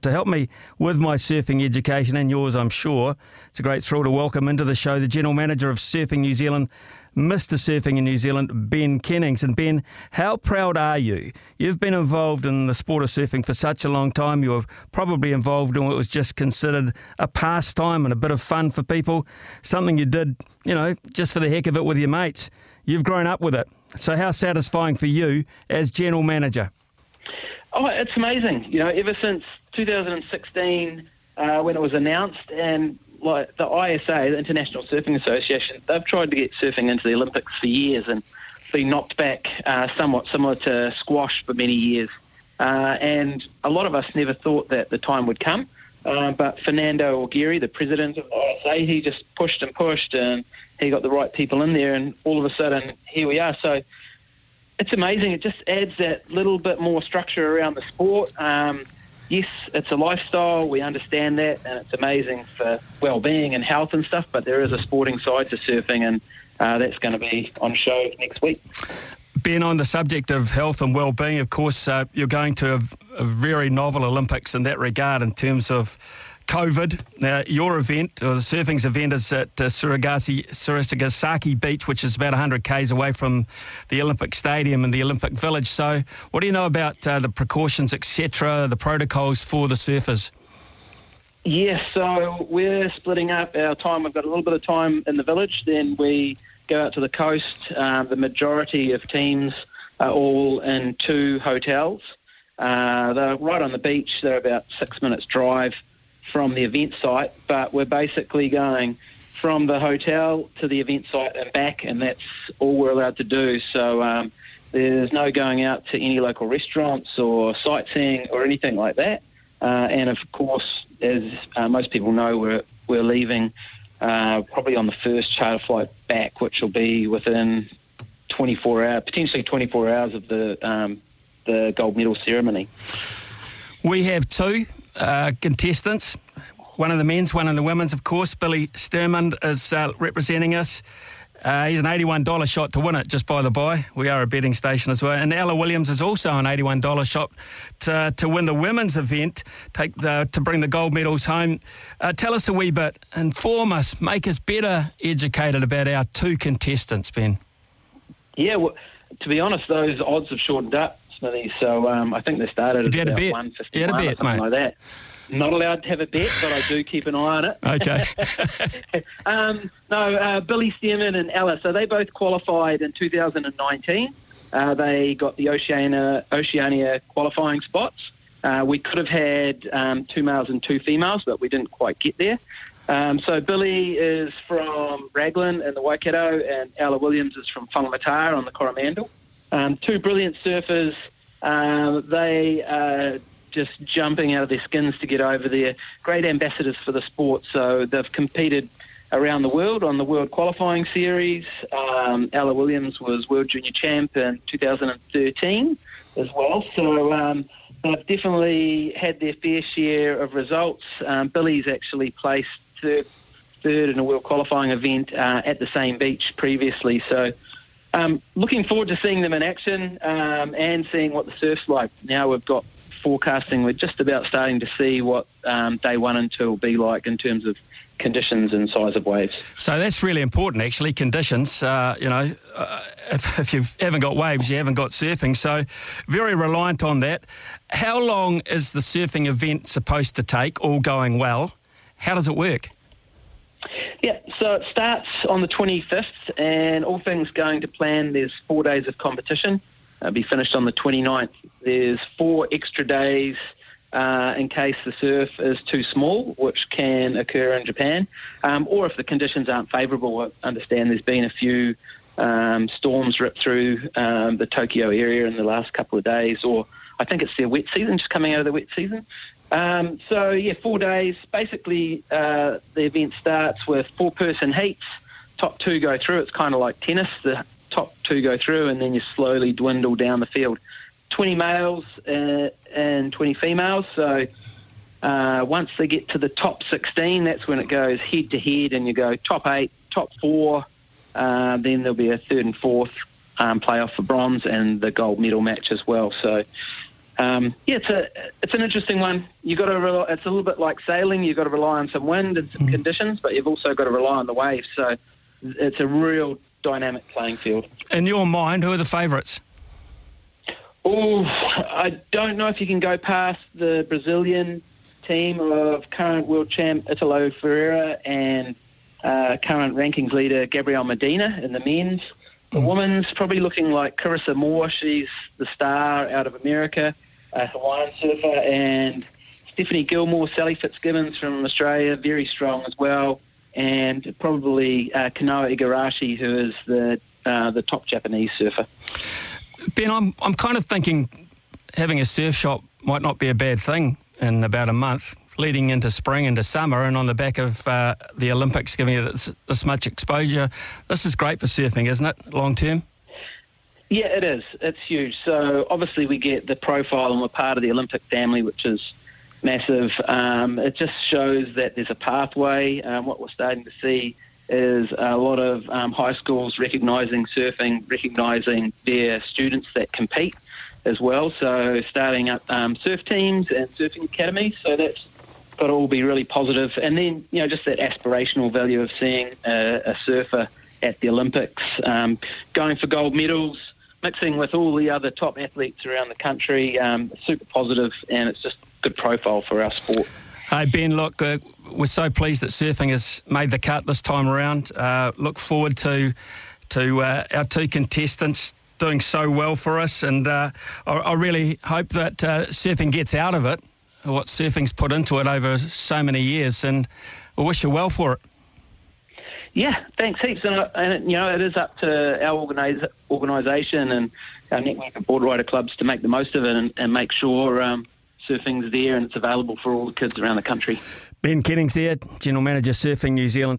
To help me with my surfing education and yours, I'm sure, it's a great thrill to welcome into the show the General Manager of Surfing New Zealand, Mr. Surfing in New Zealand, Ben Kennings. And Ben, how proud are you? You've been involved in the sport of surfing for such a long time. You were probably involved in what was just considered a pastime and a bit of fun for people, something you did, you know, just for the heck of it with your mates. You've grown up with it. So, how satisfying for you as General Manager? Oh, it's amazing. You know, ever since 2016, uh, when it was announced, and like the ISA, the International Surfing Association, they've tried to get surfing into the Olympics for years and been knocked back uh, somewhat similar to squash for many years. Uh, and a lot of us never thought that the time would come. Uh, but Fernando Aguerre, the president of ISA, he just pushed and pushed, and he got the right people in there, and all of a sudden, here we are. So it's amazing. It just adds that little bit more structure around the sport. Um, yes, it's a lifestyle. We understand that, and it's amazing for well-being and health and stuff. But there is a sporting side to surfing, and uh, that's going to be on show next week. Ben, on the subject of health and well-being, of course, uh, you're going to a, a very novel Olympics in that regard in terms of COVID. Now, your event, or the surfing's event, is at uh, Surigasi, Surigasaki Beach, which is about 100 k's away from the Olympic Stadium and the Olympic Village. So, what do you know about uh, the precautions, etc., the protocols for the surfers? Yes, so we're splitting up our time. We've got a little bit of time in the village, then we go out to the coast. Um, the majority of teams are all in two hotels. Uh, they're right on the beach. They're about six minutes drive from the event site, but we're basically going from the hotel to the event site and back, and that's all we're allowed to do. So um, there's no going out to any local restaurants or sightseeing or anything like that. Uh, and of course, as uh, most people know, we're we're leaving uh, probably on the first charter flight back, which will be within 24 hours, potentially 24 hours of the um, the gold medal ceremony. We have two uh, contestants. One of the men's, one of the women's, of course. Billy Stairmand is uh, representing us. Uh, he's an $81 shot to win it, just by the by. We are a betting station as well. And Ella Williams is also an $81 shot to, to win the women's event, take the, to bring the gold medals home. Uh, tell us a wee bit, inform us, make us better educated about our two contestants, Ben. Yeah, well, to be honest, those odds have shortened up, Smithy. So um, I think they started at about 151 you had a bet, or something mate. like that. Not allowed to have a bet, but I do keep an eye on it. Okay. um, no, uh, Billy Stairmand and Ella, so they both qualified in 2019. Uh, they got the Oceania, Oceania qualifying spots. Uh, we could have had um, two males and two females, but we didn't quite get there. Um, so Billy is from Raglan in the Waikato, and Ella Williams is from Whangamata on the Coromandel. Um, two brilliant surfers. Um, they are just jumping out of their skins to get over there. Great ambassadors for the sport. So they've competed around the world on the World Qualifying Series. Um, Ella Williams was World Junior Champ in 2013 as well. So um, they've definitely had their fair share of results. Um, Billy's actually placed third, third in a World Qualifying event uh, at the same beach previously. So um, looking forward to seeing them in action um, and seeing what the surf's like. Now we've got forecasting. We're just about starting to see what um, day one and two will be like in terms of conditions and size of waves. So that's really important, actually. Conditions, uh, you know, uh, if, if you haven't got waves, you haven't got surfing. So very reliant on that. How long is the surfing event supposed to take? All going well. How does it work? Yeah, so it starts on the 25th, and all things going to plan, there's four days of competition. It'll be finished on the 29th. There's four extra days uh, in case the surf is too small, which can occur in Japan, um, or if the conditions aren't favourable. I understand there's been a few um, storms ripped through um, the Tokyo area in the last couple of days, or I think it's their wet season, just coming out of the wet season. Um, so yeah, four days. Basically, uh, the event starts with four-person heats. Top two go through. It's kind of like tennis. The top two go through, and then you slowly dwindle down the field. 20 males uh, and 20 females. So uh, once they get to the top 16, that's when it goes head to head, and you go top eight, top four. Uh, then there'll be a third and fourth um, playoff for bronze and the gold medal match as well. So um, yeah, it's a it's an interesting one. You got to rely, it's a little bit like sailing. You've got to rely on some wind and some mm. conditions, but you've also got to rely on the waves. So it's a real dynamic playing field. In your mind, who are the favourites? Oh, I don't know if you can go past the Brazilian team of current world champ Italo Ferreira and uh, current rankings leader Gabriel Medina in the men's. The mm. probably looking like Carissa Moore. She's the star out of America, a Hawaiian surfer, and Stephanie Gilmore, Sally Fitzgibbons from Australia, very strong as well, and probably uh, Kanoa Igarashi, who is the uh, the top Japanese surfer. Ben, I'm I'm kind of thinking having a surf shop might not be a bad thing in about a month, leading into spring into summer, and on the back of uh, the Olympics giving it this, this much exposure. This is great for surfing, isn't it, long term? Yeah, it is. It's huge. So obviously we get the profile and we're part of the Olympic family, which is massive. Um, it just shows that there's a pathway. Um, what we're starting to see is a lot of um, high schools recognising surfing, recognising their students that compete as well. So starting up um, surf teams and surfing academies. So that's got to all be really positive. And then you know just that aspirational value of seeing a, a surfer at the Olympics, um, going for gold medals, mixing with all the other top athletes around the country. Um, super positive, and it's just good profile for our sport. Hey Ben, look, uh, we're so pleased that surfing has made the cut this time around. Uh, look forward to to uh, our two contestants doing so well for us, and uh, I, I, really hope that uh, surfing gets out of it what surfing's put into it over so many years, and we wish you well for it. Yeah, thanks heaps, and, and you know it is up to our organisation and our network of board rider clubs to make the most of it and, and make sure. Um, surfing's there and it's available for all the kids around the country. Ben Kennings here, General Manager Surfing New Zealand.